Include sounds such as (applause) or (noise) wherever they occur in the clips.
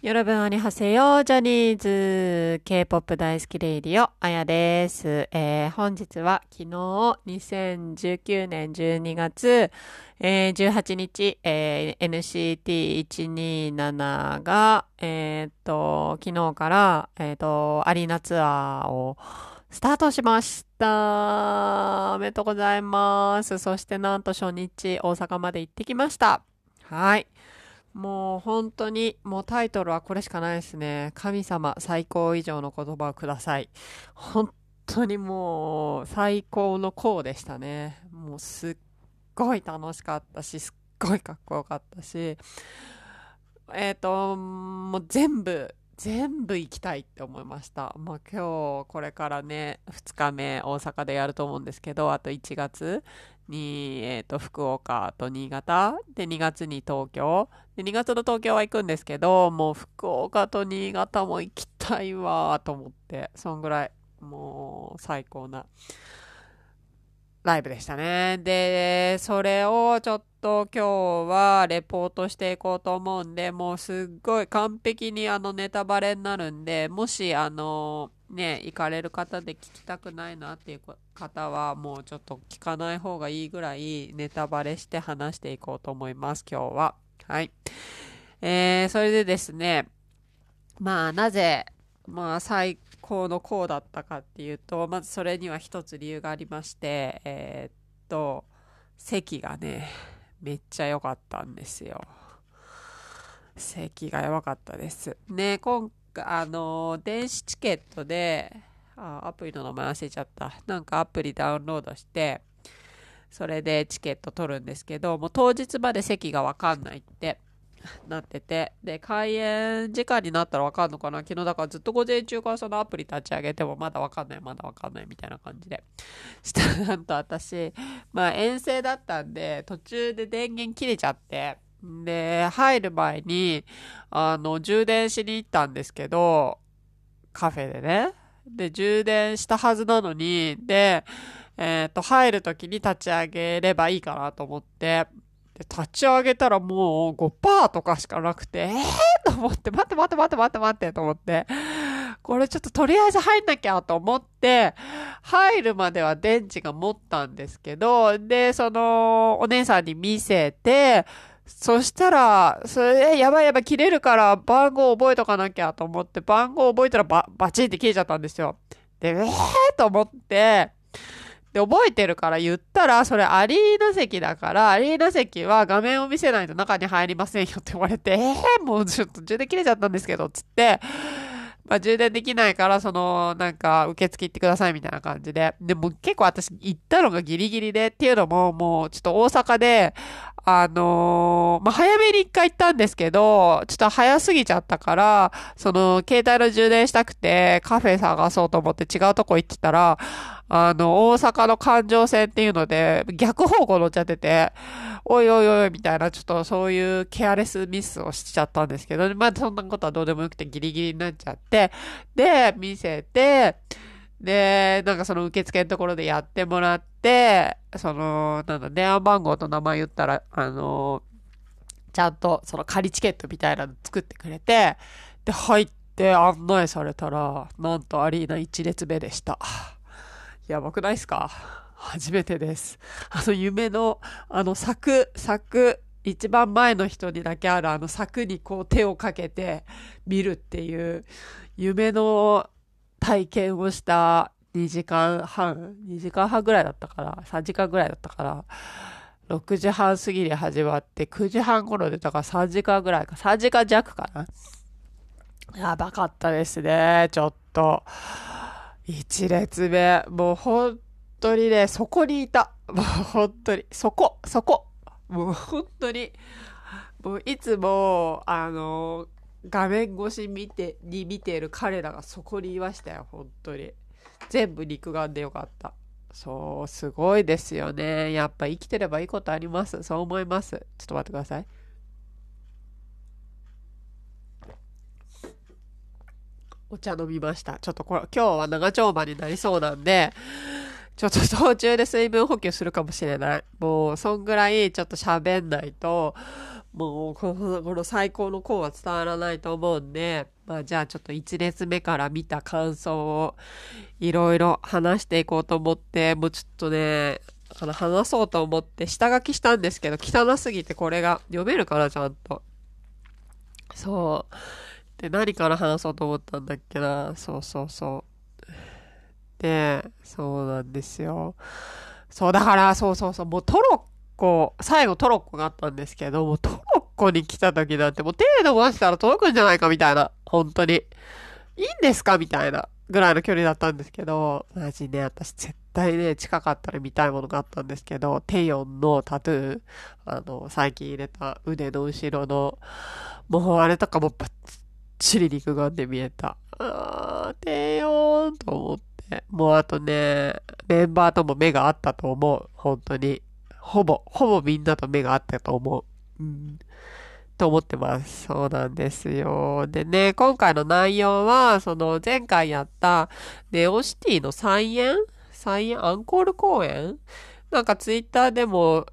よろぶんあにはせよ、ジャニーズ K-POP 大好きレイディオ、あやです。えー、本日は昨日2019年12月、えー、18日、えー、NCT127 が、えー、っと、昨日から、えー、っと、アリーナツアーをスタートしました。おめでとうございます。そしてなんと初日大阪まで行ってきました。はい。もう本当に、もうタイトルはこれしかないですね。神様最高以上の言葉をください。本当にもう最高のこうでしたね。もうすっごい楽しかったし、すっごいかっこよかったし、えっ、ー、と、もう全部、全部行きたいって思いました。まあ今日これからね、2日目大阪でやると思うんですけど、あと1月に、え、ー、と、福岡と新潟。で、2月に東京。で、2月の東京は行くんですけど、もう福岡と新潟も行きたいわと思って、そんぐらい、もう最高なライブでしたね。で、それをちょっと今日はレポートしていこうと思うんで、もうすっごい完璧にあのネタバレになるんで、もしあのね、行かれる方で聞きたくないなっていう方はもうちょっと聞かない方がいいぐらいネタバレして話していこうと思います、今日は。はい。えー、それでですね、まあなぜ、まあ最高のこうだったかっていうと、まずそれには一つ理由がありまして、えー、っと、席がね、めっちゃ良かったんですよ。席がやばかったです。ね、今あの、電子チケットで、あ、アプリの名前忘れちゃった。なんかアプリダウンロードして、それでチケット取るんですけど、もう当日まで席がわかんないってなってて、で、開演時間になったらわかんのかな？昨日だからずっと午前中からそのアプリ立ち上げてもまだわかんない、まだわかんないみたいな感じで。したらなんと私、まあ遠征だったんで、途中で電源切れちゃって、で、入る前に、あの、充電しに行ったんですけど、カフェでね。で、充電したはずなのに、で、えっ、ー、と、入る時に立ち上げればいいかなと思って、で、立ち上げたらもう5%とかしかなくて、えー？と思って、待って待って待って待って待ってと思って、これちょっととりあえず入んなきゃと思って、入るまでは電池が持ったんですけど、で、その、お姉さんに見せて、そしたら、それ、えやばいやばい、切れるから番号覚えとかなきゃと思って、番号覚えたらばバチンって切れちゃったんですよ。で、えーと思って、で、覚えてるから言ったら、それアリーナ席だから、アリーナ席は画面を見せないと中に入りませんよって言われて、えー、もうちょっと途中で切れちゃったんですけど、つって、まあ、充電できないから、その、なんか、受付行ってくださいみたいな感じで。でも結構私行ったのがギリギリでっていうのも、もうちょっと大阪で、あのー、まあ、早めに一回行ったんですけど、ちょっと早すぎちゃったから、その、携帯の充電したくて、カフェ探そうと思って違うとこ行ってたら、あの、大阪の環状線っていうので、逆方向乗っちゃってて、おいおいおいみたいな、ちょっとそういうケアレスミスをしちゃったんですけど、まあそんなことはどうでもよくてギリギリになっちゃって、で、見せて、で、なんかその受付のところでやってもらって、その、なんだ、電話番号と名前言ったら、あの、ちゃんとその仮チケットみたいなの作ってくれて、で、入って案内されたら、なんとアリーナ1列目でした。やばくないっすか？初めてです。あの夢の、あの柵、柵、一番前の人にだけあるあの柵にこう手をかけて見るっていう夢の体験をした2時間半、2時間半ぐらいだったから、3時間ぐらいだったから、6時半過ぎに始まって、9時半頃で、だから3時間ぐらいか、3時間弱かな。やばかったですね、ちょっと。1列目、もう本当にね、そこにいた。もう本当に、そこ、そこ。もう本当に、もういつも、あの、画面越し見て、に見ている彼らがそこにいましたよ、本当に。全部肉眼でよかった。そう、すごいですよね。やっぱ生きてればいいことあります。そう思います。ちょっと待ってください。お茶飲みました。ちょっとこれ、今日は長丁場になりそうなんで、ちょっと途中で水分補給するかもしれない。もう、そんぐらいちょっと喋んないと、もうこのこの最高の功は伝わらないと思うんで、まあじゃあちょっと1列目から見た感想をいろいろ話していこうと思って、もうちょっとね、あの話そうと思って下書きしたんですけど、汚すぎてこれが読めるかな、ちゃんと。そう。で、何から話そうと思ったんだっけな。そうそうそう。で、そうなんですよ。そう、だから、そうそうそう、もうトロッコ、最後トロッコがあったんですけど、もうトロッコに来た時なんてもう手伸ばしたら届くんじゃないかみたいな。本当に。いいんですかみたいなぐらいの距離だったんですけど、マジね、私絶対ね、近かったら見たいものがあったんですけど、テヨンのタトゥー、あの、最近入れた腕の後ろの、もうあれとかもバッチリ肉眼で見えた。あー、テヨンと思って。もうあとね、メンバーとも目があったと思う。本当に。ほぼ、ほぼみんなと目があったと思う。うん。と思ってます。そうなんですよ。でね、今回の内容は、その前回やったネオシティの再演再演アンコール公演なんかツイッターでも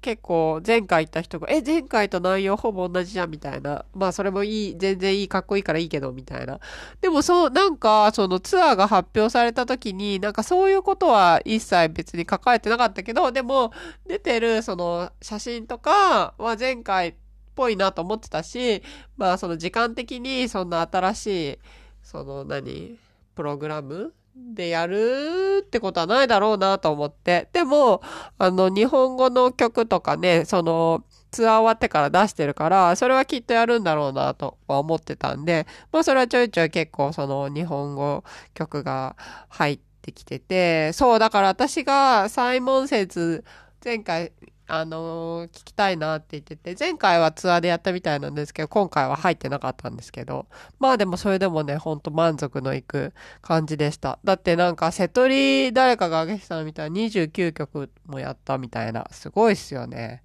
結構前回行った人が、え、前回と内容ほぼ同じじゃんみたいな。まあそれもいい、全然いい、かっこいいからいいけど、みたいな。でもそう、なんかそのツアーが発表された時に、なんかそういうことは一切別に書かれてなかったけど、でも出てるその写真とかは前回っぽいなと思ってたし、まあその時間的にそんな新しい、その何、プログラムでやるってことはないだろうなと思って。でも、あの、日本語の曲とかね、その、ツアー終わってから出してるから、それはきっとやるんだろうなとは思ってたんで、まあそれはちょいちょい結構その日本語曲が入ってきてて、そう、だから私がサイモン説前回あのー、聞きたいなって言ってて、前回はツアーでやったみたいなんですけど、今回は入ってなかったんですけど、まあでもそれでもね、ほんと満足のいく感じでした。だってなんか、瀬戸り誰かが上げてたのみたいな29曲もやったみたいな、すごいっすよね。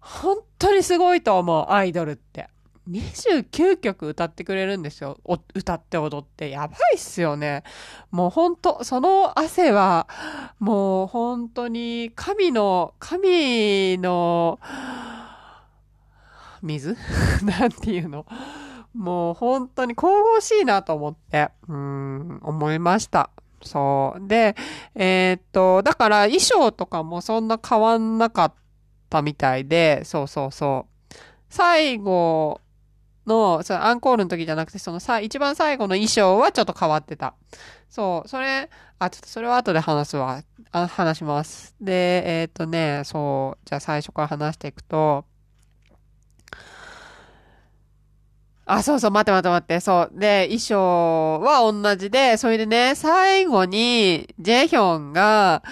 本当にすごいと思う、アイドルって。29曲歌ってくれるんですよ。歌って踊って。やばいっすよね。もうほんと、その汗は、もう本当に神の、神の、水？(laughs) なんていうの？もう本当に神々しいなと思って、うん、思いました。そう。で、えー、っと、だから衣装とかもそんな変わんなかったみたいで、そうそうそう。最後、の、そのアンコールの時じゃなくて、そのさ、一番最後の衣装はちょっと変わってた。そう、それ、あ、ちょっとそれは後で話すわ。あ話します。で、えっ、とね、そう、じゃあ最初から話していくと、あ、そうそう、待って待って待って、そう。で、衣装は同じで、それでね、最後に、ジェヒョンが、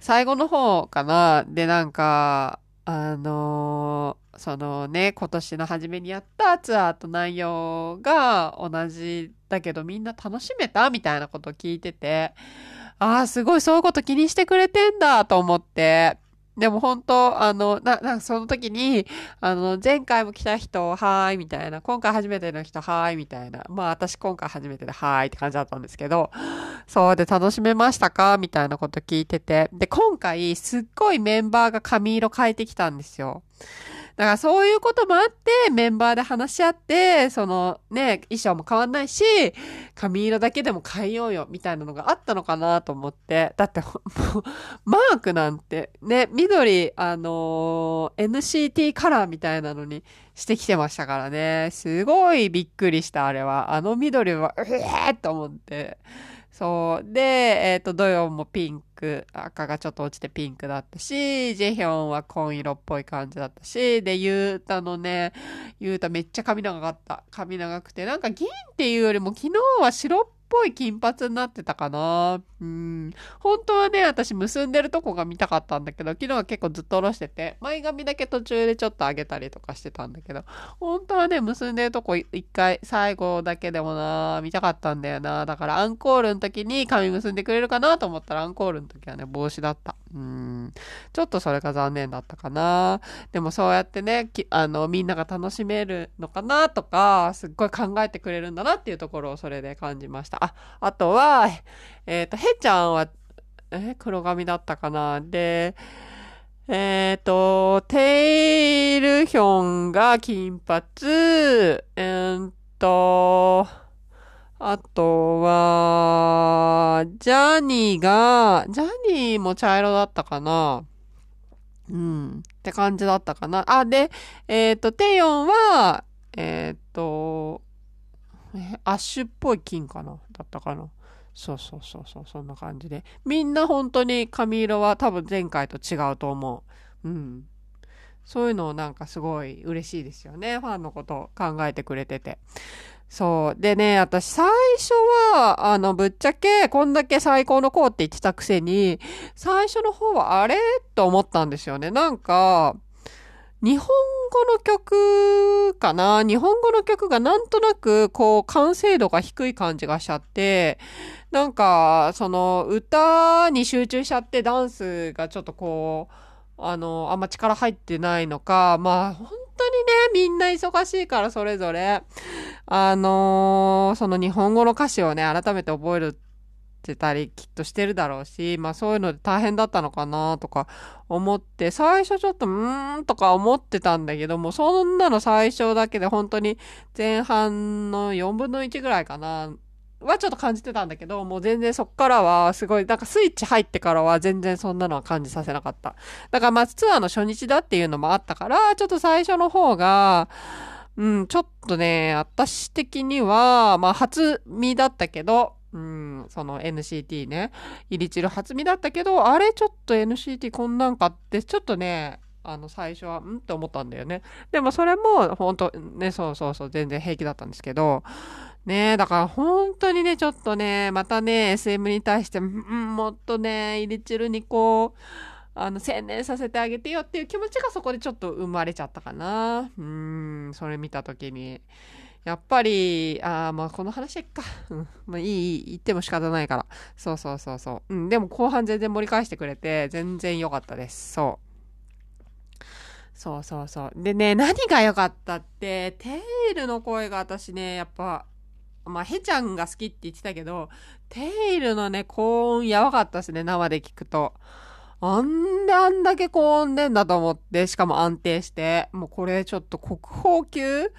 最後の方かな、で、なんか、あのーそのね、今年の初めにやったツアーと内容が同じだけどみんな楽しめたみたいなことを聞いてて、ああ、すごいそういうこと気にしてくれてんだと思って、でも本当、あの、な、な、その時に、あの、前回も来た人、はーい、みたいな。今回初めての人、はーい、みたいな。まあ私今回初めてで、はーいって感じだったんですけど、そうで楽しめましたかみたいなこと聞いてて。で、今回、すっごいメンバーが髪色変えてきたんですよ。だからそういうこともあって、メンバーで話し合って、そのね、衣装も変わんないし、髪色だけでも変えようよ、みたいなのがあったのかなと思って。だって、もう、マークなんて、ね、緑、あのー、NCT カラーみたいなのにしてきてましたからね。すごいびっくりした、あれは。あの緑は、うえーと思って。そう。で、えっ、ー、と、土曜もピンク、赤がちょっと落ちてピンクだったし、ジェヒョンは紺色っぽい感じだったし、で、ユータのね、ユータめっちゃ髪長かった。髪長くて、なんか銀っていうよりも昨日は白っぽい金髪になってたかな。うん。本当はね、私結んでるとこが見たかったんだけど、昨日は結構ずっと下ろしてて、前髪だけ途中でちょっと上げたりとかしてたんだけど、本当はね、結んでるとこ一回、最後だけでもな、見たかったんだよな。だからアンコールの時に髪結んでくれるかなと思ったら、アンコールの時はね、帽子だった。うん。ちょっとそれが残念だったかな。でもそうやってね、あの、みんなが楽しめるのかなとか、すっごい考えてくれるんだなっていうところをそれで感じました。あ、あとは、えっ、ー、と、へちゃんは、え、黒髪だったかな？で、えっ、ー、と、テイルヒョンが金髪、えー、っと、あとは、ジャニーが、ジャニーも茶色だったかな？うん。って感じだったかな。あ、で、えっ、ー、と、テヨンは、えっ、ー、と、アッシュっぽい金かな？だったかな？そうそうそうそう、そんな感じで。みんな本当に髪色は多分前回と違うと思う。うん。そういうのをなんかすごい嬉しいですよね。ファンのことを考えてくれてて。そう。でね、私最初は、あの、ぶっちゃけ、こんだけ最高の子って言ってたくせに、最初の方はあれ？と思ったんですよね。なんか、日本語の曲かな？日本語の曲がなんとなく、こう、完成度が低い感じがしちゃって、なんか、その、歌に集中しちゃってダンスがちょっとこう、あの、あんま力入ってないのか、まあ、本当にね、みんな忙しいからそれぞれ、あの、その日本語の歌詞をね、改めて覚えるってたりきっとしてるだろうし、まあそういうので大変だったのかなとか思って、最初ちょっとうーんとか思ってたんだけども、そんなの最初だけで本当に前半の4分の1ぐらいかな、はちょっと感じてたんだけど、もう全然そっからはすごい、なんかスイッチ入ってからは全然そんなのは感じさせなかった。だからまあツアーの初日だっていうのもあったから、ちょっと最初の方が、うん、ちょっとね、私的には、まあ初見だったけど、うん、その NCT ね、イリチル初見だったけど、あれちょっと NCT こんなんかって、ちょっとね、あの、最初は、んって思ったんだよね。でもそれも、本当ね、そうそうそう、全然平気だったんですけど、ねだから本当にね、ちょっとね、またね、SM に対して、うん、もっとね、イリチルにこう、あの、専念させてあげてよっていう気持ちがそこでちょっと生まれちゃったかな。うん、それ見たときに。やっぱり、ああ、まあこの話いっか。うん。まあいい、言っても仕方ないから。そうそうそうそう。うん、でも後半全然盛り返してくれて、全然良かったです。そう。そうそうそう。でね、何が良かったって、テイルの声が私ね、やっぱ、まあ、ヘちゃんが好きって言ってたけど、テイルのね、高音やばかったですね、生で聞くと。あんであんだけ高音でんだと思って、しかも安定して、もうこれちょっと国宝級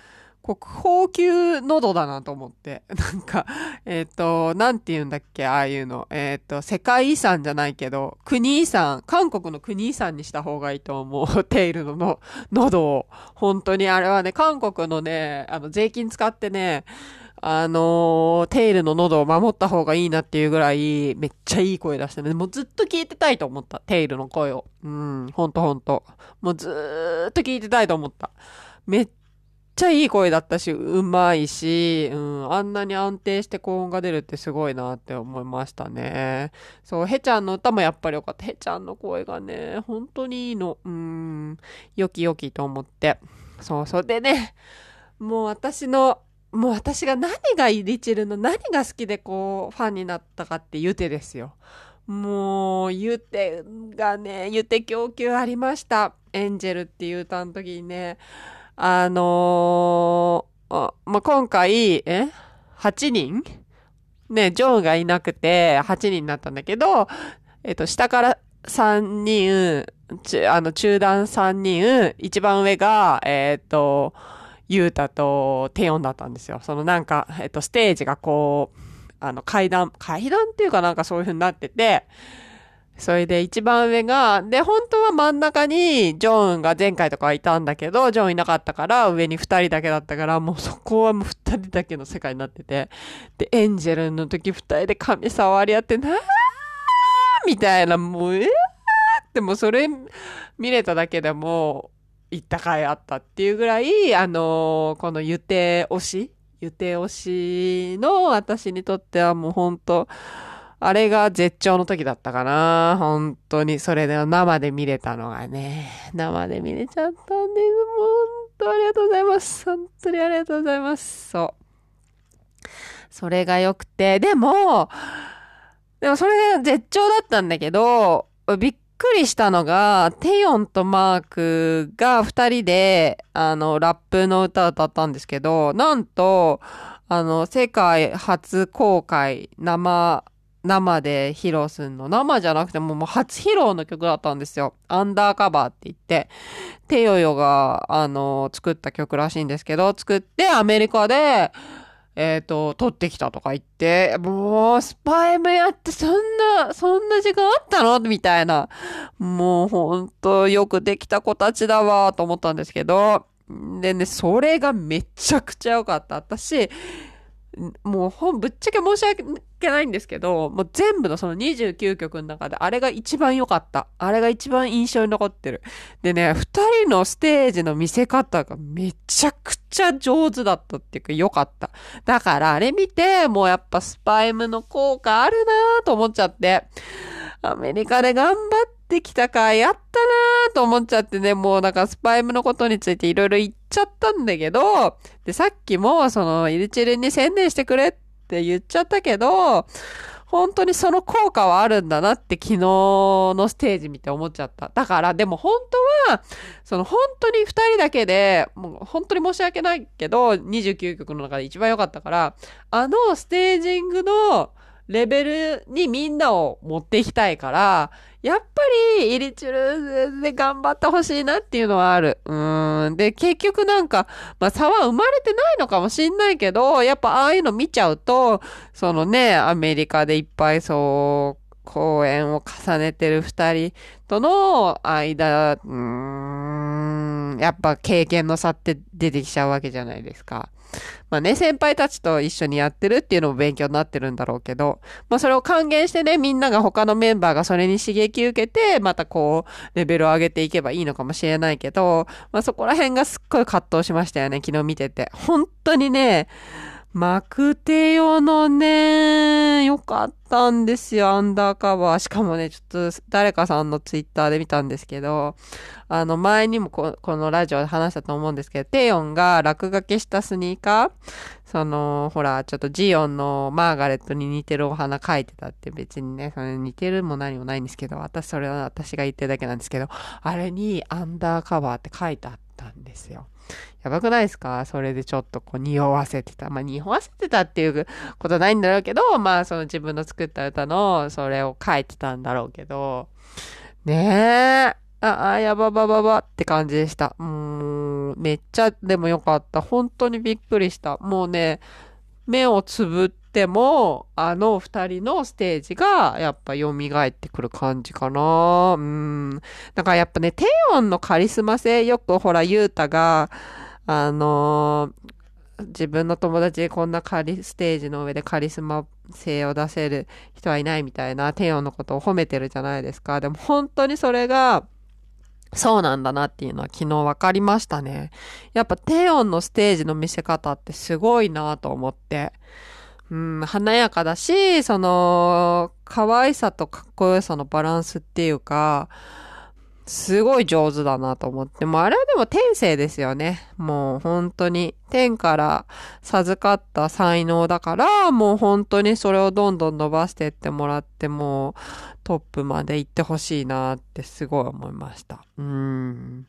国宝級喉だなと思って。(laughs) なんか、えっ、ー、と、なんて言うんだっけ、ああいうの。えっ、ー、と、世界遺産じゃないけど、国遺産、韓国の国遺産にした方がいいと思う。(laughs) テイルのの喉を。本当にあれはね、韓国のね、あの、税金使ってね、あのー、テイルの喉を守った方がいいなっていうぐらい、めっちゃいい声出してね。もうずっと聞いてたいと思った。テイルの声を。うん、ほんとほんと。もうずーっと聞いてたいと思った。めっちゃいい声だったし、うまいし、うん、あんなに安定して高音が出るってすごいなって思いましたね。そう、ヘちゃんの歌もやっぱりよかった。ヘちゃんの声がね、本当にいいの。うん、よきよきと思って。そうそう。でね、もう私の、もう私が何がリチルの何が好きでこう、ファンになったかってユテですよ。もう、ユテがね、ユテ供給ありました。エンジェルっていう歌の時にね、あのー、まあ、今回、え ?8 人？ね、ジョンがいなくて8人になったんだけど、えっと、下から3人、あの、中段3人、一番上が、えっ、と、ユータとテヨンだったんですよ。そのなんか、えっ、と、ステージがこう、あの、階段、階段っていうかなんかそういう風になってて、それで一番上が、で、本当は真ん中にジョンが前回とかいたんだけど、ジョンいなかったから上に二人だけだったから、もうそこはもう二人だけの世界になってて、で、エンジェルの時二人で髪触り合って、なーみたいな、もう、えーってもうそれ見れただけでも、行ったかいあったっていうぐらい、あのー、このゆて推しゆて推しの私にとってはもう本当あれが絶頂の時だったかな。本当に、それで生で見れたのがね、生で見れちゃったんです。もう本当ありがとうございます。本当にありがとうございます。そう。それが良くて、でも、でもそれが絶頂だったんだけど、びっくりしたのが、テヨンとマークが二人で、あの、ラップの歌を歌ったんですけど、なんと、あの、世界初公開生生で披露すんの。生じゃなくてももう初披露の曲だったんですよ。アンダーカバーって言って、テヨヨが、あの、作った曲らしいんですけど、作ってアメリカで、えっ、ー、と、撮ってきたとか言って、もう、スパイムやってそんな、そんな時間あったの？みたいな。もう、ほんと、よくできた子たちだわ、と思ったんですけど、でね、それがめちゃくちゃ良かった。私、もう本ぶっちゃけ申し訳ないんですけど、もう全部のその29曲の中であれが一番良かった。あれが一番印象に残ってる。でね、二人のステージの見せ方がめちゃくちゃ上手だったっていうか良かった。だからあれ見て、もうやっぱスパイムの効果あるなぁと思っちゃって。アメリカで頑張ってきたか、やったなーと思っちゃってね、もうなんかスパイムのことについていろいろ言っちゃったんだけど、で、さっきもそのイルチルに宣伝してくれって言っちゃったけど、本当にその効果はあるんだなって昨日のステージ見て思っちゃった。だから、でも本当は、その本当に二人だけで、もう本当に申し訳ないけど、29曲の中で一番良かったから、あのステージングのレベルにみんなを持っていきたいから、やっぱり、イリチュルで頑張ってほしいなっていうのはある。うん。で、結局なんか、まあ差は生まれてないのかもしんないけど、やっぱああいうの見ちゃうと、そのね、アメリカでいっぱいそう、公演を重ねてる二人との間、うーん、やっぱ経験の差って出てきちゃうわけじゃないですか。まあね、先輩たちと一緒にやってるっていうのも勉強になってるんだろうけど、まあそれを還元してね、みんなが他のメンバーがそれに刺激受けて、またこう、レベルを上げていけばいいのかもしれないけど、まあそこら辺がすっごい葛藤しましたよね、昨日見てて。本当にね、マクテヨのね、よかったんですよ、アンダーカバー。しかもね、ちょっと誰かさんのツイッターで見たんですけど、あの前にもこのラジオで話したと思うんですけど、テヨンが落書きしたスニーカー、その、ほら、ちょっとジオンのマーガレットに似てるお花描いてたって別にね、それ似てるも何もないんですけど、私、それは私が言ってるだけなんですけど、あれにアンダーカバーって書いてあったんですよ。やばくないですか？それでちょっとこう匂わせてた。まあ匂わせてたっていうことないんだろうけど、まあその自分の作った歌のそれを書いてたんだろうけど、ねえ。あ、あ、やばばばばって感じでした。うーん、めっちゃでもよかった。本当にびっくりした。もうね、目をつぶっても、あの二人のステージがやっぱ蘇ってくる感じかな。うん。だからやっぱね、テヨンのカリスマ性、よくほら、ユータが、あの、自分の友達でこんなカリ、ステージの上でカリスマ性を出せる人はいないみたいな、テヨンのことを褒めてるじゃないですか。でも本当にそれが、そうなんだなっていうのは昨日分かりましたね。やっぱ低音のステージの見せ方ってすごいなと思って。うん、華やかだし、その、可愛さとかっこよさのバランスっていうか、すごい上手だなと思って。もうあれはでも天性ですよね。もう本当に。天から授かった才能だから、もう本当にそれをどんどん伸ばしていってもらって、もうトップまで行ってほしいなってすごい思いました。うん。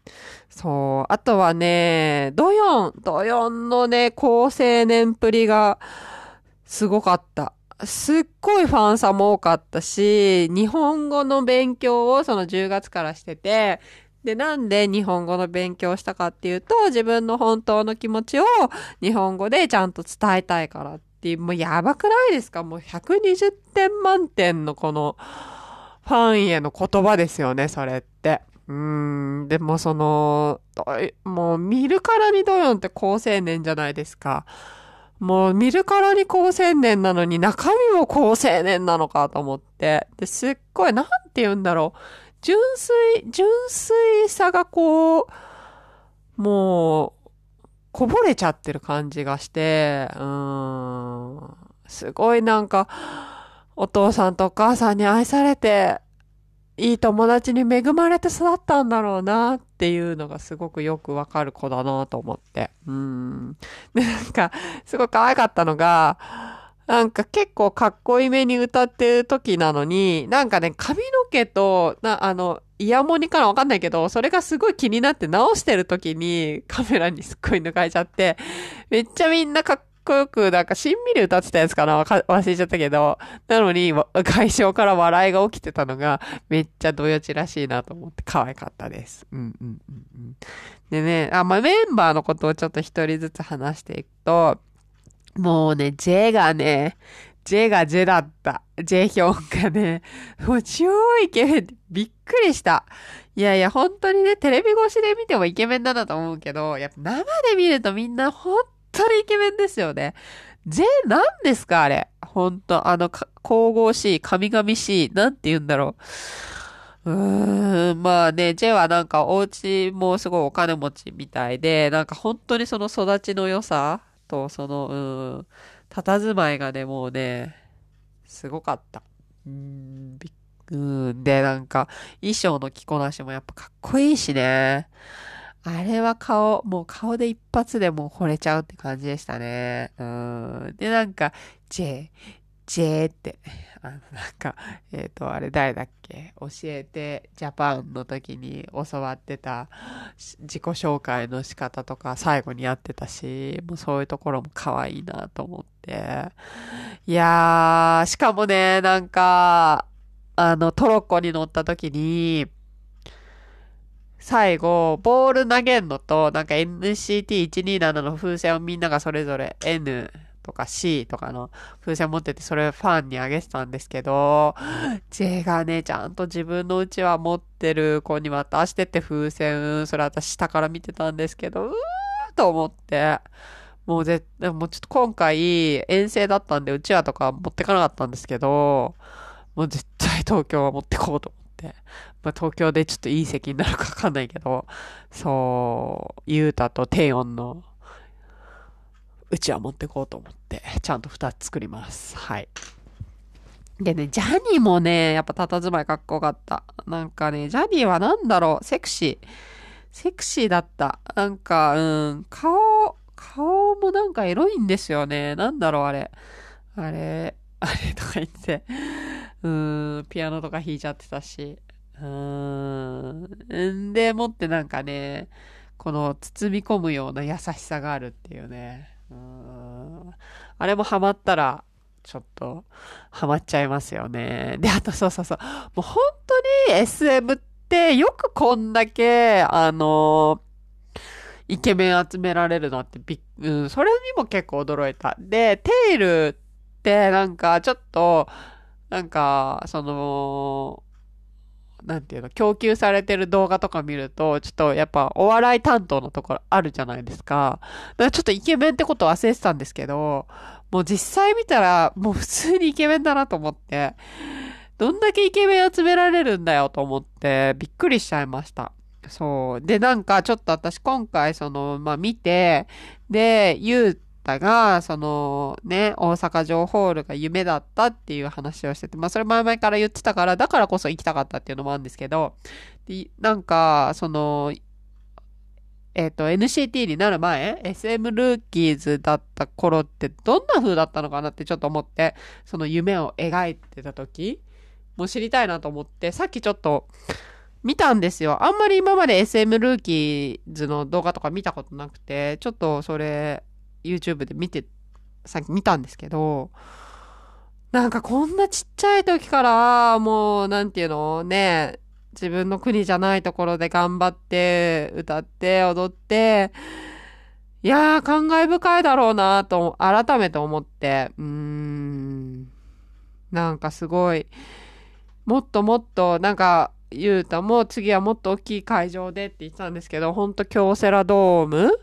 そう。あとはね、ドヨン、ドヨンのね、高青年プリがすごかった。すっごいファンさも多かったし、日本語の勉強をその10月からしてて、で、なんで日本語の勉強したかっていうと、自分の本当の気持ちを日本語でちゃんと伝えたいからっていう、もうやばくないですか？もう120点満点のこのファンへの言葉ですよね、それって。うん、でもその、もう見るからにドヨンって高青年じゃないですか。もう見るからに高青年なのに中身も高青年なのかと思って。で、すっごい、なんて言うんだろう。純粋、純粋さがこう、もう、こぼれちゃってる感じがして、うーん。すごいなんか、お父さんとお母さんに愛されて、いい友達に恵まれて育ったんだろうなっていうのがすごくよくわかる子だなと思って。うん。で、なんか、すごい可愛かったのが、なんか結構かっこいいめに歌ってる時なのに、なんかね、髪の毛と、な、あの、イヤモニかなわかんないけど、それがすごい気になって直してる時にカメラにすっごい抜かれちゃって、めっちゃみんなかっこよく、なんか、しんみり歌ってたやつかな忘れちゃったけど、なのに、会場から笑いが起きてたのが、めっちゃどよちらしいなと思って可愛かったです。うんうんうんうん。でね、あ、まあ、メンバーのことをちょっと一人ずつ話していくと、もうね、J がね、J が J だった。J ヒョンがね、もう超イケメンびっくりした。いやいや、本当にね、テレビ越しで見てもイケメンだと思うけど、やっぱ生で見るとみんな本当にイケメンですよね。J 何ですかあれ。本当あの、神々しい、神々しい、なんて言うんだろう。うーん、まあね、J はなんかお家もすごいお金持ちみたいで、なんか本当にその育ちの良さと、その、うん、佇まいがね、もうね、すごかった。うん、びっうん、で、なんか、衣装の着こなしもやっぱかっこいいしね。あれは顔、もう顔で一発でもう惚れちゃうって感じでしたね。うん。で、なんか、J、J って、あの、なんか、えっ、ー、と、あれ誰だっけ？教えてジャパンの時に教わってた自己紹介の仕方とか最後にやってたし、もうそういうところも可愛いなと思って。いやー、しかもね、なんか、あの、トロッコに乗った時に、最後、ボール投げんのと、なんか NCT127 の風船をみんながそれぞれ N とか C とかの風船持ってて、それファンにあげてたんですけど、J がね、ちゃんと自分のうちは持ってる子に渡してって風船、それ私下から見てたんですけど、うーと思って、もう絶対、もうちょっと今回遠征だったんで、うちわとか持ってかなかったんですけど、もう絶対東京は持ってこうと思って。まあ東京でちょっといい席になるかわかんないけど、そう、ゆうたと低音のうちは持ってこうと思って、ちゃんと2つ作ります。はい。でね、ジャニーもね、やっぱ佇まいかっこよかった。なんかね、ジャニーはなんだろう、セクシー。セクシーだった。なんか、うん、顔、顔もなんかエロいんですよね。なんだろう、あれ。あれ、あれとか言って。うーん、ピアノとか弾いちゃってたし。うーん。でもってなんかね、この包み込むような優しさがあるっていうね。うんあれもハマったら、ちょっと、ハマっちゃいますよね。で、あとそうそうそう。もう本当に SM ってよくこんだけ、あのイケメン集められるなってびっ、うん、それにも結構驚いた。で、テイルってなんかちょっと、なんか、その、なんていうの、供給されてる動画とか見ると、ちょっとやっぱお笑い担当のところあるじゃないですか。だからちょっとイケメンってこと忘れてたんですけど、もう実際見たらもう普通にイケメンだなと思って、どんだけイケメン集められるんだよと思ってびっくりしちゃいました。そう。で、なんかちょっと私今回その、まあ見て、で、ゆうったが、そのね、大阪城ホールが夢だったっていう話をしてて、まあそれ前々から言ってたから、だからこそ行きたかったっていうのもあるんですけど、でなんか、その、えっ、ー、と、NCT になる前、SM ルーキーズだった頃ってどんな風だったのかなってちょっと思って、その夢を描いてた時も知りたいなと思って、さっきちょっと見たんですよ。あんまり今まで SM ルーキーズの動画とか見たことなくて、ちょっとそれ YouTube で見て、さっき見たんですけど、なんかこんなちっちゃい時から、もう、なんていうのね、自分の国じゃないところで頑張って、歌って、踊って、いやー、感慨深いだろうなと、改めて思って、うーん、なんかすごい、もっともっと、なんか、ゆうたも次はもっと大きい会場でって言ってたんですけど、ほんと京セラドーム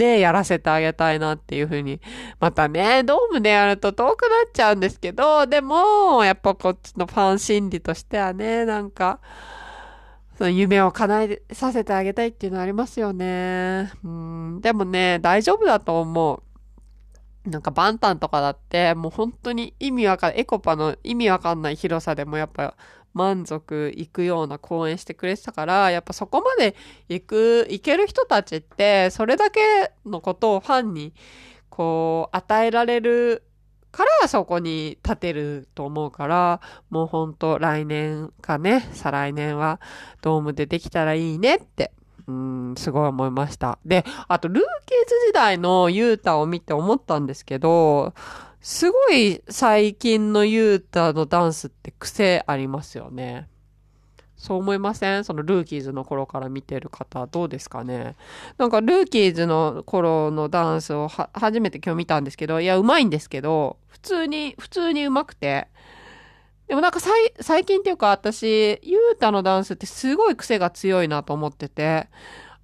でやらせてあげたいなっていうふうに。またね、ドームでやると遠くなっちゃうんですけど、でも、やっぱこっちのファン心理としてはね、なんか、その夢を叶えさせてあげたいっていうのありますよね。うん、でもね、大丈夫だと思う。なんかバンタンとかだって、もう本当に意味わかん、エコパの意味わかんない広さでもやっぱ満足いくような講演してくれてたから、やっぱそこまで行く、行ける人たちって、それだけのことをファンに、こう、与えられるからそこに立てると思うから、もうほんと来年かね、再来年はドームでできたらいいねって、うん、すごい思いました。で、あと、ルーキーズ時代のユータを見て思ったんですけど、すごい最近のユータのダンスって癖ありますよね。そう思いません？そのルーキーズの頃から見てる方、どうですかね？なんかルーキーズの頃のダンスを初めて今日見たんですけど、いや、うまいんですけど、普通に、普通にうまくて、でもなんか最近っていうか私、ユータのダンスってすごい癖が強いなと思ってて、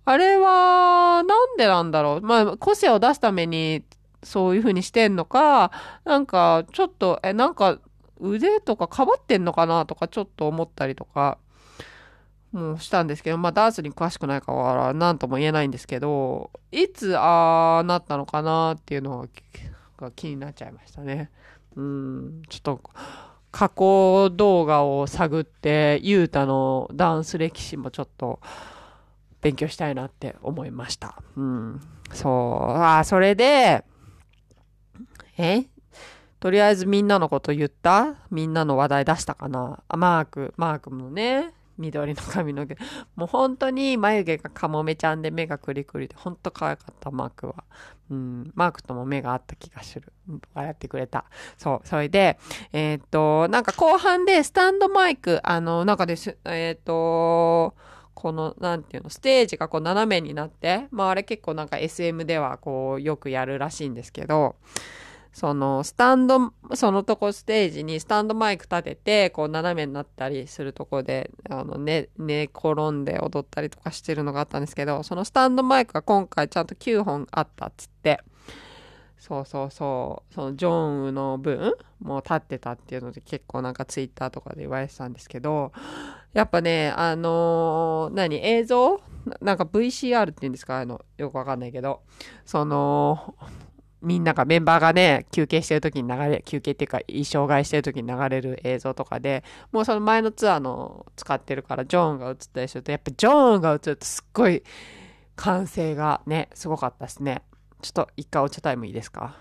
あれは、なんでなんだろう？まあ、個性を出すためにそういう風にしてんのか、なんかちょっと、え、なんか腕とかかばってんのかなとかちょっと思ったりとか、もうしたんですけど、まあダンスに詳しくないから何とも言えないんですけど、いつああなったのかなっていうのが気になっちゃいましたね。うん、ちょっと過去動画を探って、ゆうたのダンス歴史もちょっと勉強したいなって思いました。うん。そう。ああ、それで、え？とりあえずみんなのこと言った？みんなの話題出したかな？あ、マーク、マークのね、緑の髪の毛。もう本当に眉毛がカモメちゃんで目がクリクリで、本当可愛かった、マークは。うん、マークとも目があった気がする。笑ってくれた。そう、それで、えー、っと、なんか後半でスタンドマイク、あの、なんかです、えー、っと、この、なんていうの、ステージがこう斜めになって、まああれ結構なんか SM ではこうよくやるらしいんですけど、その、スタンド、そのとこステージにスタンドマイク立てて、こう斜めになったりするとこで、あの、ね、寝転んで踊ったりとかしてるのがあったんですけど、そのスタンドマイクが今回ちゃんと9本あったっつって、そうそうそう、そのジョンウの分も立ってたっていうので結構なんかツイッターとかで言われてたんですけど、やっぱね、あのー、何、映像？なんか VCR って言うんですか？あの、よくわかんないけど、その、みんながメンバーがね、休憩してる時に流れ、休憩っていうか衣装替えしてる時に流れる映像とかで、もうその前のツアーの使ってるからジョーンが映ったりすると、やっぱジョーンが映るとすっごい歓声がね、すごかったですね。ちょっと一回お茶タイムいいですか？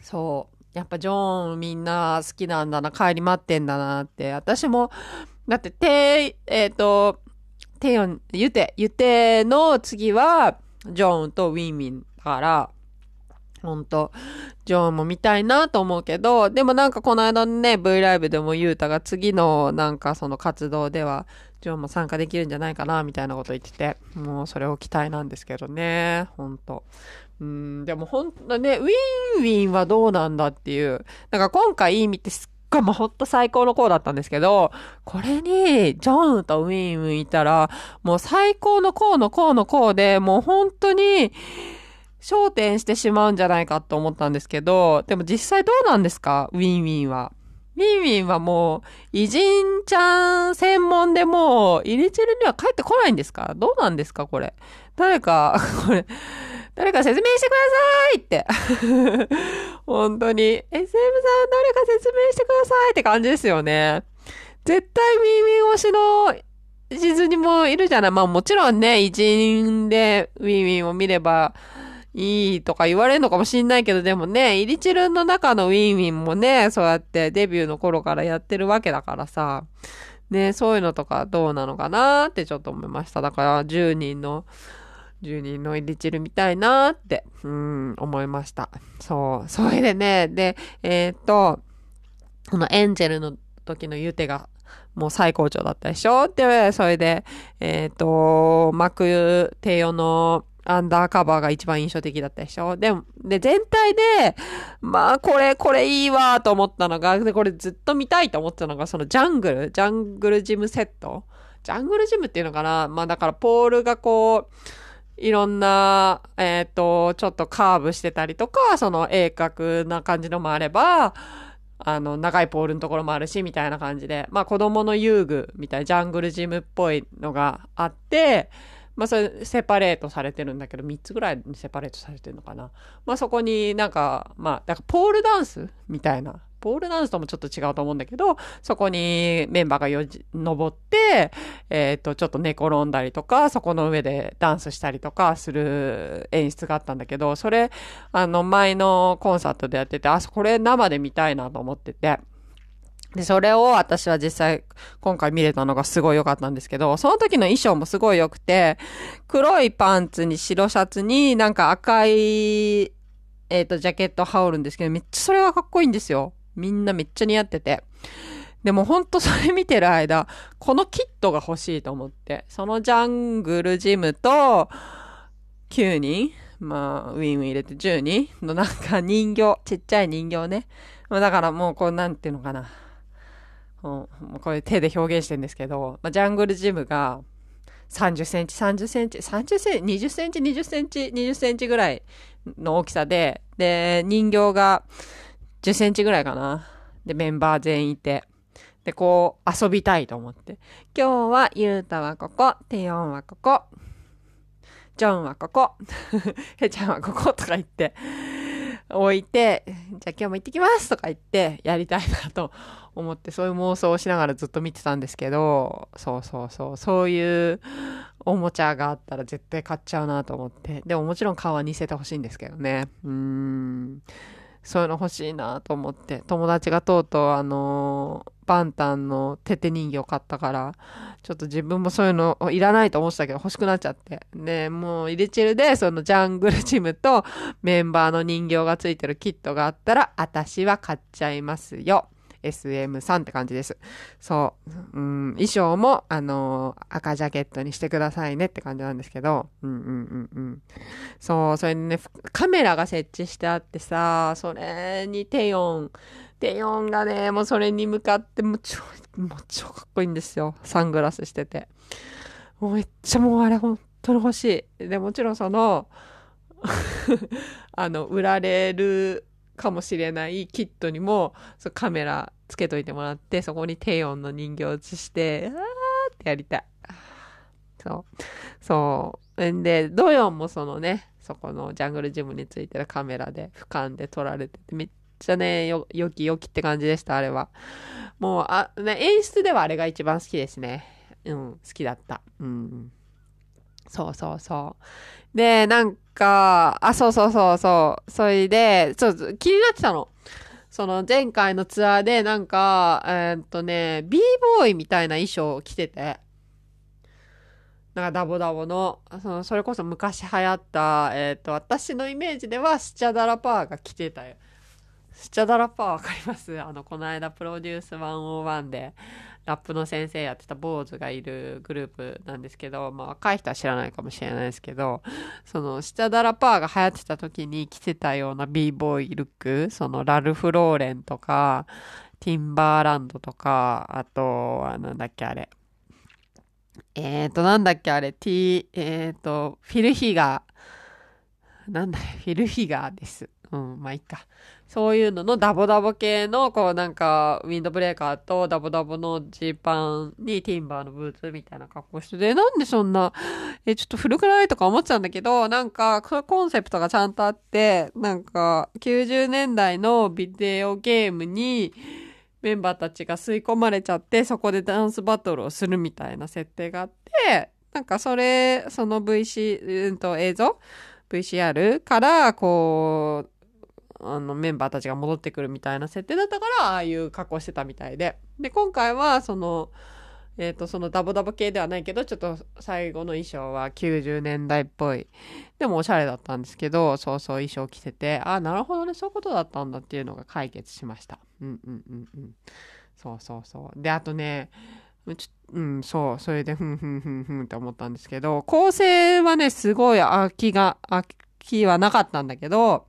そう。やっぱジョーンみんな好きなんだな、帰り待ってんだなって。私も、だって、て、えっ、ー、と、テヨン、ユテ、ユテの次は、ジョーンとウィンミンだから、ほんと、ジョーンも見たいなと思うけど、でもなんかこの間ね、V ライブでもユータが次のなんかその活動では、ジョーンも参加できるんじゃないかな、みたいなこと言ってて、もうそれを期待なんですけどね、ほんと。うん、でもほんとね、ウィンウィンはどうなんだっていう。なんか今回いい意味ってすっがもほんと最高の子だったんですけど、これに、ジョンとウィンウィンいたら、もう最高の子の子の子で、もう本当に、焦点してしまうんじゃないかと思ったんですけど、でも実際どうなんですか？ウィンウィンは。ウィンウィンはもう、偉人ちゃん専門でもう、入れチルには帰ってこないんですか？どうなんですかこれ？誰か、これ、誰か説明してくださいって。(laughs) 本当に。SM さん誰か説明してくださいって感じですよね。絶対耳越しの地図にもいるじゃない。まあもちろんね、偉人でウィンウィンを見ればいいとか言われるのかもしんないけど、でもね、イリチルンの中のウィンウィンもね、そうやってデビューの頃からやってるわけだからさ、ね、そういうのとかどうなのかなってちょっと思いました。だから10人の10人の入りチルみたいなって、うん、思いました。そう。それでね、で、えー、っと、このエンジェルの時のユテが、もう最高潮だったでしょ？って、それで、えー、っと、マクテヨのアンダーカバーが一番印象的だったでしょ？でも、で、全体で、まあ、これ、これいいわと思ったのが、で、これずっと見たいと思ったのが、そのジャングル、ジャングルジムセット？ジャングルジムっていうのかな？まあ、だからポールがこう、いろんな、えっ、ー、と、ちょっとカーブしてたりとか、その鋭角な感じのもあれば、あの、長いポールのところもあるし、みたいな感じで、まあ子供の遊具みたいなジャングルジムっぽいのがあって、まあそれセパレートされてるんだけど、3つぐらいにセパレートされてるのかな。まあそこになんか、まあ、だからポールダンスみたいなポールダンスともちょっと違うと思うんだけど、そこにメンバーがよじ、登って、えっ、ー、と、ちょっと寝転んだりとか、そこの上でダンスしたりとかする演出があったんだけど、それ、あの、前のコンサートでやってて、あ、これ生で見たいなと思ってて、で、それを私は実際今回見れたのがすごい良かったんですけど、その時の衣装もすごい良くて、黒いパンツに白シャツになんか赤い、えっ、ー、と、ジャケット羽織るんですけど、めっちゃそれがかっこいいんですよ。みんなめっちゃ似合ってて。でもほんとそれ見てる間、このキットが欲しいと思って、そのジャングルジムと、9人まあ、ウィンウィン入れて10人のなんか人形、ちっちゃい人形ね。ま、だからもうこうなんていうのかな。もうこれ手で表現してるんですけど、まあ、ジャングルジムが30センチ、30センチ、30センチ、20センチ、20センチ、20センチぐらいの大きさで、で、人形が10センチぐらいかな。で、メンバー全員いて。で、こう、遊びたいと思って。今日は、ゆうたはここ、テヨンはここ、ジョンはここ、(laughs) ヘちゃんはこことか言って、置いて、じゃあ今日も行ってきますとか言ってやりたいなと思ってそういう妄想をしながらずっと見てたんですけど、そうそうそう、そういうおもちゃがあったら絶対買っちゃうなと思って。でももちろん顔は似せてほしいんですけどね。うーん。そういうの欲しいなと思って、友達がとうとうあのー、バンタンのテテ人形買ったから、ちょっと自分もそういうのいらないと思ってたけど欲しくなっちゃって。で、もう入れチルでそのジャングルジムとメンバーの人形がついてるキットがあったら、私は買っちゃいますよ。SM3 って感じです。そう。うん、衣装も、あのー、赤ジャケットにしてくださいねって感じなんですけど、うんうんうんうん。そう、それにね、カメラが設置してあってさ、それにテヨン、テヨンがね、もうそれに向かってもう超、もう超かっこいいんですよ。サングラスしてて。もうめっちゃもうあれ本当に欲しい。で、もちろんその、(laughs) あの、売られるかもしれないキットにもそカメラつけといてもらってそこに低音の人形を映してあーってやりたい。そう。そう。んでドヨンもそのねそこのジャングルジムについてるカメラで俯瞰で撮られててめっちゃねよよきよきって感じでしたあれは。もうあ、ね、演出ではあれが一番好きですね。うん好きだった。うん。そうそうそう。で、なんか、あ、そうそうそうそう。それで、ちょっと気になってたの。その前回のツアーでなんか、えー、っとね、b ボーイみたいな衣装を着てて、なんかダボダボの、そのそれこそ昔流行った、えー、っと、私のイメージではスチャダラパーが着てたよ。スチャダラパーわかります？あの、この間プロデュース101で、ラップの先生やってた坊主がいるグループなんですけど、まあ若い人は知らないかもしれないですけど、そのシャダラパーが流行ってた時に着てたような b ボーイルック、そのラルフ・ローレンとか、ティンバーランドとか、あとはなんだっけあれ。えっ、ー、と、なんだっけあれ、T、えっ、ー、と、フィルヒガー。なんだフィルヒガーです。うん、まあいいか。そういうののダボダボ系の、こうなんか、ウィンドブレーカーとダボダボのジーパンにティンバーのブーツみたいな格好してて、なんでそんな、え、ちょっと古くないとか思ってたんだけど、なんか、コンセプトがちゃんとあって、なんか、90年代のビデオゲームに、メンバーたちが吸い込まれちゃって、そこでダンスバトルをするみたいな設定があって、なんかそれ、その VC、うんと映像 ?VCR から、こう、あのメンバーたちが戻ってくるみたいな設定だったからああいう格好してたみたいで。で今回はそのえっ、ー、とそのダボダボ系ではないけどちょっと最後の衣装は90年代っぽい。でもおしゃれだったんですけどそうそう衣装着ててああなるほどねそういうことだったんだっていうのが解決しました。うんうんうんうん。そうそうそう。であとねちうん、そう、それで、ふんふんふんふんって思ったんですけど、構成はね、すごい飽きが、飽きはなかったんだけど、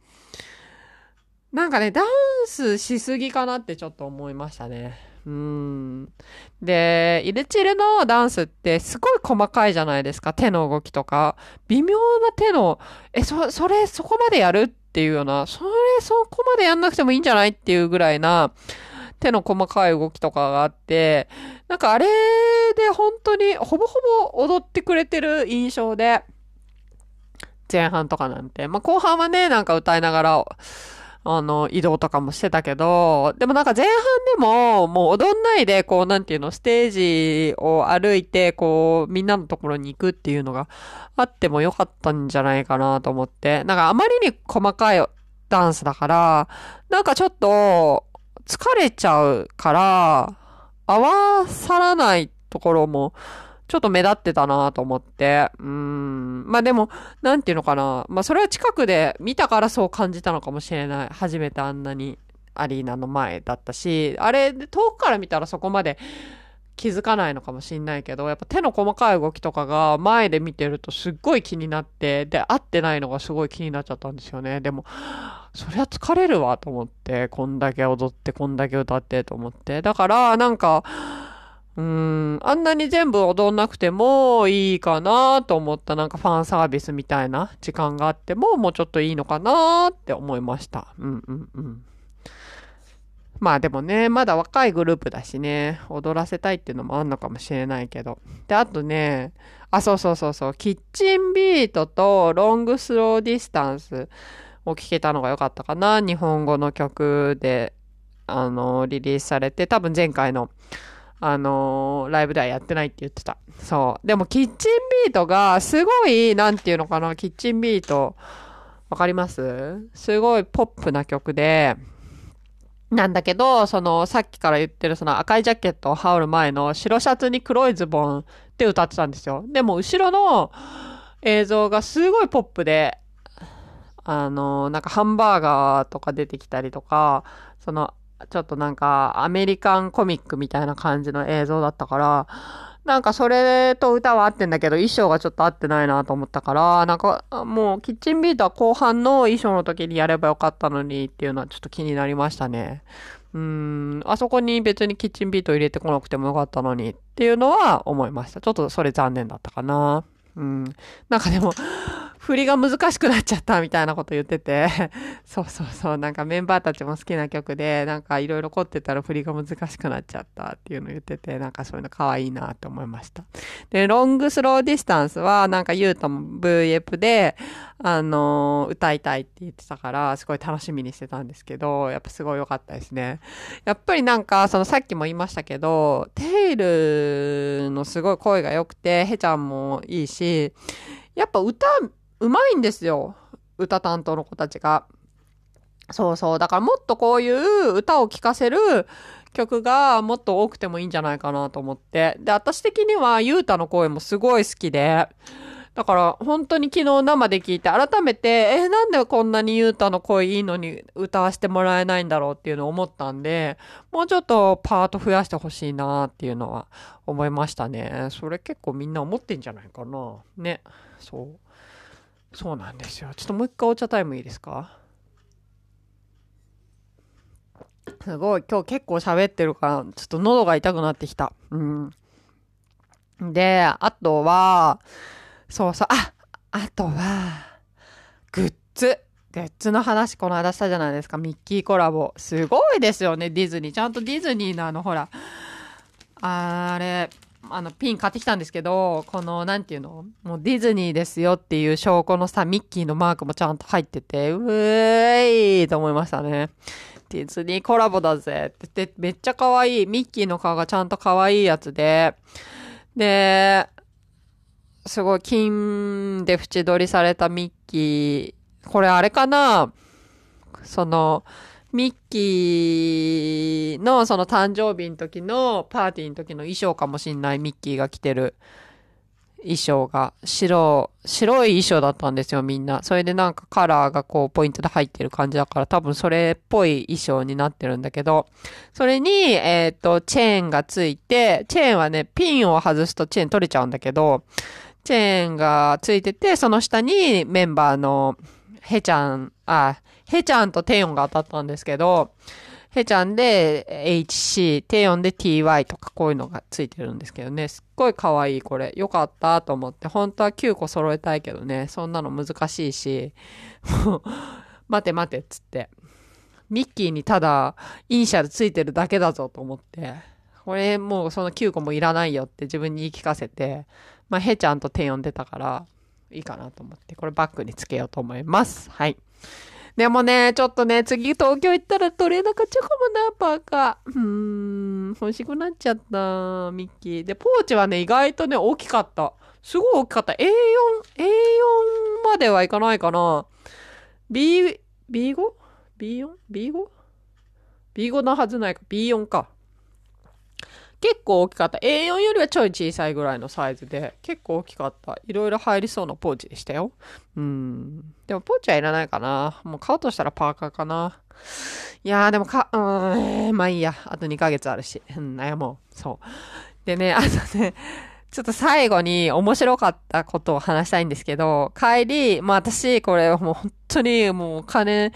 なんかね、ダンスしすぎかなってちょっと思いましたね。うん。で、イルチルのダンスってすごい細かいじゃないですか。手の動きとか。微妙な手の、え、そ、それ、そこまでやるっていうような、それ、そこまでやんなくてもいいんじゃないっていうぐらいな、手の細かい動きとかがあって、なんかあれで本当にほぼほぼ踊ってくれてる印象で、前半とかなんて。まあ、後半はね、なんか歌いながら、あの、移動とかもしてたけど、でもなんか前半でも、もう踊んないで、こう、なんていうの、ステージを歩いて、こう、みんなのところに行くっていうのがあってもよかったんじゃないかなと思って、なんかあまりに細かいダンスだから、なんかちょっと、疲れちゃうから、合わさらないところも、ちょっと目立ってたなと思って。うん。まあでも、なんていうのかな。まあそれは近くで見たからそう感じたのかもしれない。初めてあんなにアリーナの前だったし、あれ、遠くから見たらそこまで気づかないのかもしんないけど、やっぱ手の細かい動きとかが前で見てるとすっごい気になって、で、合ってないのがすごい気になっちゃったんですよね。でも、そりゃ疲れるわと思って、こんだけ踊って、こんだけ歌ってと思って。だから、なんか、うん、あんなに全部踊んなくてもいいかなと思ったなんかファンサービスみたいな時間があってももうちょっといいのかなって思いました。うんうんうん。まあでもね、まだ若いグループだしね、踊らせたいっていうのもあんのかもしれないけど。で、あとね、あ、そうそうそうそう、 Kitchen Beat と Long Slow Distance を聴けたのが良かったかな。日本語の曲で、あの、リリースされて、多分前回のあのー、ライブではやってないって言ってた。そう。でも、 Kitchen Beat が、すごい、なんていうのかな、 Kitchen Beat、わかります？すごいポップな曲で、なんだけど、その、さっきから言ってるその赤いジャケットを羽織る前の白シャツに黒いズボンで歌ってたんですよ。でも、後ろの映像がすごいポップで、あの、なんかハンバーガーとか出てきたりとか、そのちょっとなんかアメリカンコミックみたいな感じの映像だったから、なんかそれと歌は合ってんだけど衣装がちょっと合ってないなと思ったから、なんかもうキッチンビートは後半の衣装の時にやればよかったのにっていうのはちょっと気になりましたね。うん、あそこに別に Kitchen Beat 入れてこなくてもよかったのにっていうのは思いました。ちょっとそれ残念だったかな。うん。なんかでも、振りが難しくなっちゃったみたいなこと言ってて、(laughs) そうそうそう、なんかメンバーたちも好きな曲で、なんかいろいろ凝ってたら振りが難しくなっちゃったっていうのを言ってて、なんかそういうの可愛いなって思いました。で、 Long Slow Distance は、なんかユウタも VF で、あのー、歌いたいって言ってたから、すごい楽しみにしてたんですけど、やっぱすごい良かったですね。やっぱりなんか、そのさっきも言いましたけど、テイルのすごい声が良くて、ヘちゃんもいいし、やっぱ歌うまいんですよ。歌担当の子たちが。そうそう。だからもっとこういう歌を聴かせる曲がもっと多くてもいいんじゃないかなと思って。で、私的にはゆうたの声もすごい好きで。だから本当に昨日生で聞いて改めて、え、なんでこんなにゆうたの声いいのに歌わせてもらえないんだろうっていうのを思ったんで、もうちょっとパート増やしてほしいなっていうのは思いましたね。それ結構みんな思ってんじゃないかな。ね。そう。そうなんですよ。ちょっともう一回お茶タイムいいですか？すごい、今日結構喋ってるから、ちょっと喉が痛くなってきた。うん。で、あとは、そうそう、あ、あとは、グッズ。グッズの話この間したじゃないですか。ミッキーコラボ。すごいですよね、ディズニー。ちゃんとディズニーのあの、ほら、あれ、あの、ピン買ってきたんですけど、この、なんていうの？もうディズニーですよっていう証拠のさ、ミッキーのマークもちゃんと入ってて、うーいと思いましたね。ディズニーコラボだぜって言って、めっちゃ可愛い。ミッキーの顔がちゃんと可愛いやつで、で、すごい金で縁取りされたミッキー。これあれかな？その、ミッキーのその誕生日の時のパーティーの時の衣装かもしんないミッキーが着てる衣装が白、白い衣装だったんですよみんな。それでなんかカラーがこうポイントで入ってる感じだから多分それっぽい衣装になってるんだけど、それに、えっ、ー、と、チェーンがついて、チェーンはね、ピンを外すとチェーン取れちゃうんだけど、チェーンがついてて、その下にメンバーのヘちゃん、あ、ヘちゃんとテヨンが当たったんですけど、ヘちゃんで HC、テヨンで TY とかこういうのがついてるんですけどね。すっごい可愛いこれ。よかったと思って。本当は9個揃えたいけどね。そんなの難しいし。もう待て待てっつって。ミッキーにただイニシャルついてるだけだぞと思って。これもうその9個もいらないよって自分に言い聞かせて。まあ、ヘちゃんとテヨン出たから、いいかなと思って、これバッグにつけようと思います。はい。でもね、ちょっとね、次東京行ったら取れなかったかもな、パーカー。うーん、欲しくなっちゃった、ミッキー。で、ポーチはね、意外とね、大きかった。すごい大きかった。A4、A4 まではいかないかな。B、B5?B4?B5? B5 のはずないか。B4 か。結構大きかった。A4 よりはちょい小さいぐらいのサイズで、結構大きかった。いろいろ入りそうなポーチでしたよ。うん。でもポーチはいらないかな。もう買うとしたらパーカーかな。いやーでもか、うーん、まあいいや。あと2ヶ月あるし。うん、悩もう。そう。でね、あとね、ちょっと最後に面白かったことを話したいんですけど、帰り、まあ私、これもう本当にもうお金、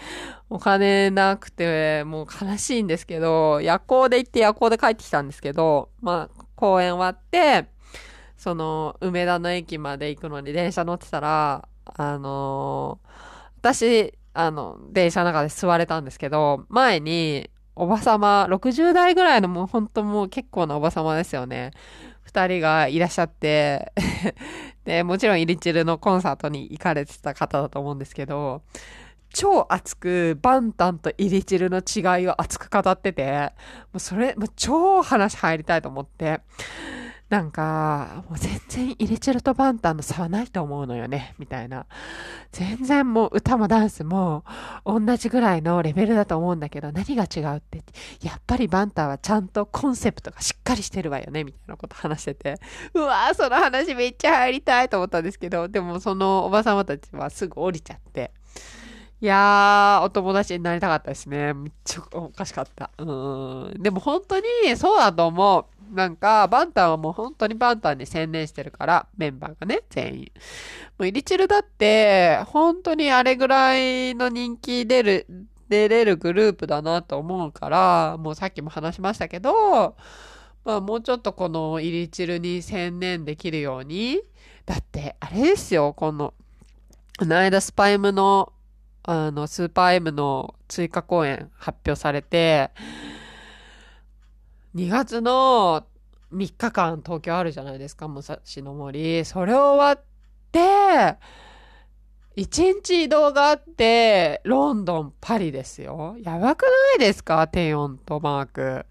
お金なくて、もう悲しいんですけど、夜行で行って夜行で帰ってきたんですけど、まあ公園終わって、その、梅田の駅まで行くのに電車乗ってたら、あのー、私、あの、電車の中で座れたんですけど、前に、おばさま、60代ぐらいのもう本当もう結構なおばさまですよね。二人がいらっしゃって (laughs) で、もちろんイリチルのコンサートに行かれてた方だと思うんですけど、超熱く、バンタンとイリチルの違いを熱く語ってて、もうそれ、もう超話入りたいと思って、なんか、もう全然イリチェルとバンタンの差はないと思うのよね、みたいな。全然もう歌もダンスも同じぐらいのレベルだと思うんだけど、何が違うって、やっぱりバンタンはちゃんとコンセプトがしっかりしてるわよね、みたいなこと話してて、うわー、その話めっちゃ入りたいと思ったんですけど、でもそのおばさまたちはすぐ降りちゃって、いやー、お友達になりたかったですね。めっちゃおかしかった。うん。でも本当にそうだと思う。なんか、バンタンはもう本当にバンタンに専念してるから、メンバーがね、全員。もうイリチルだって、本当にあれぐらいの人気出る、出れるグループだなと思うから、もうさっきも話しましたけど、まあもうちょっとこのイリチルに専念できるように、だってあれですよ、この、この間スパイムの、あの、スーパー M の追加公演発表されて、2月の3日間東京あるじゃないですか、武蔵野森。それ終わって、1日移動があって、ロンドン、パリですよ。やばくないですかテヨンとマーク。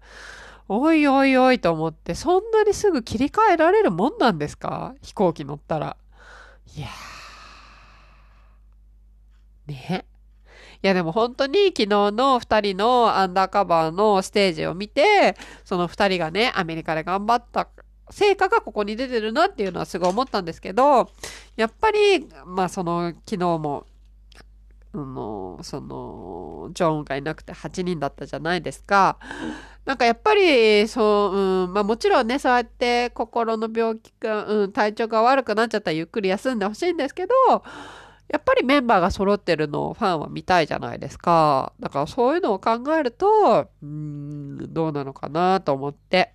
おいおいおいと思って、そんなにすぐ切り替えられるもんなんですか飛行機乗ったら。いやー。ね。いやでも本当に昨日の2人のアンダーカバーのステージを見て、その2人がね、アメリカで頑張った成果がここに出てるなっていうのはすごい思ったんですけど、やっぱり、まあその昨日も、あの、その、ジョーンがいなくて8人だったじゃないですか。なんかやっぱり、そう、うん、まあもちろんね、そうやって心の病気か、うん、体調が悪くなっちゃったらゆっくり休んでほしいんですけど、やっぱりメンバーが揃ってるのをファンは見たいじゃないですか。だからそういうのを考えると、うん、どうなのかなと思って。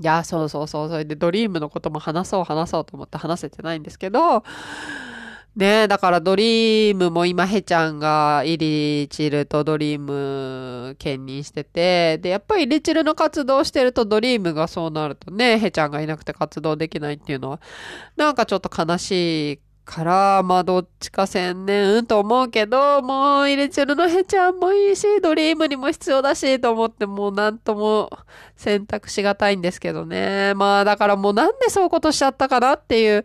いや、そうそうそう。それでドリームのことも話そう話そうと思って話せてないんですけど、ねだからドリームも今ヘちゃんがイリチルとドリーム兼任してて、で、やっぱりイリチルの活動してるとドリームがそうなるとね、ヘちゃんがいなくて活動できないっていうのは、なんかちょっと悲しいから、まあどっちか専念と思うけど、もうイレチェルのヘちゃんもいいし、ドリームにも必要だし、と思ってもうなんとも選択しがたいんですけどね。まあだからもうなんでそういうことしちゃったかなっていう、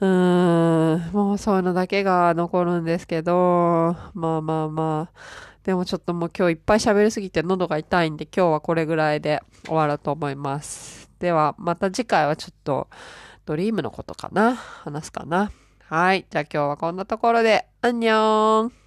うーん、もうそういうのだけが残るんですけど、まあまあまあ。でもちょっともう今日いっぱい喋りすぎて喉が痛いんで今日はこれぐらいで終わろうと思います。ではまた次回はちょっとドリームのことかな話すかな。はい。じゃあ今日はこんなところで、アンニョン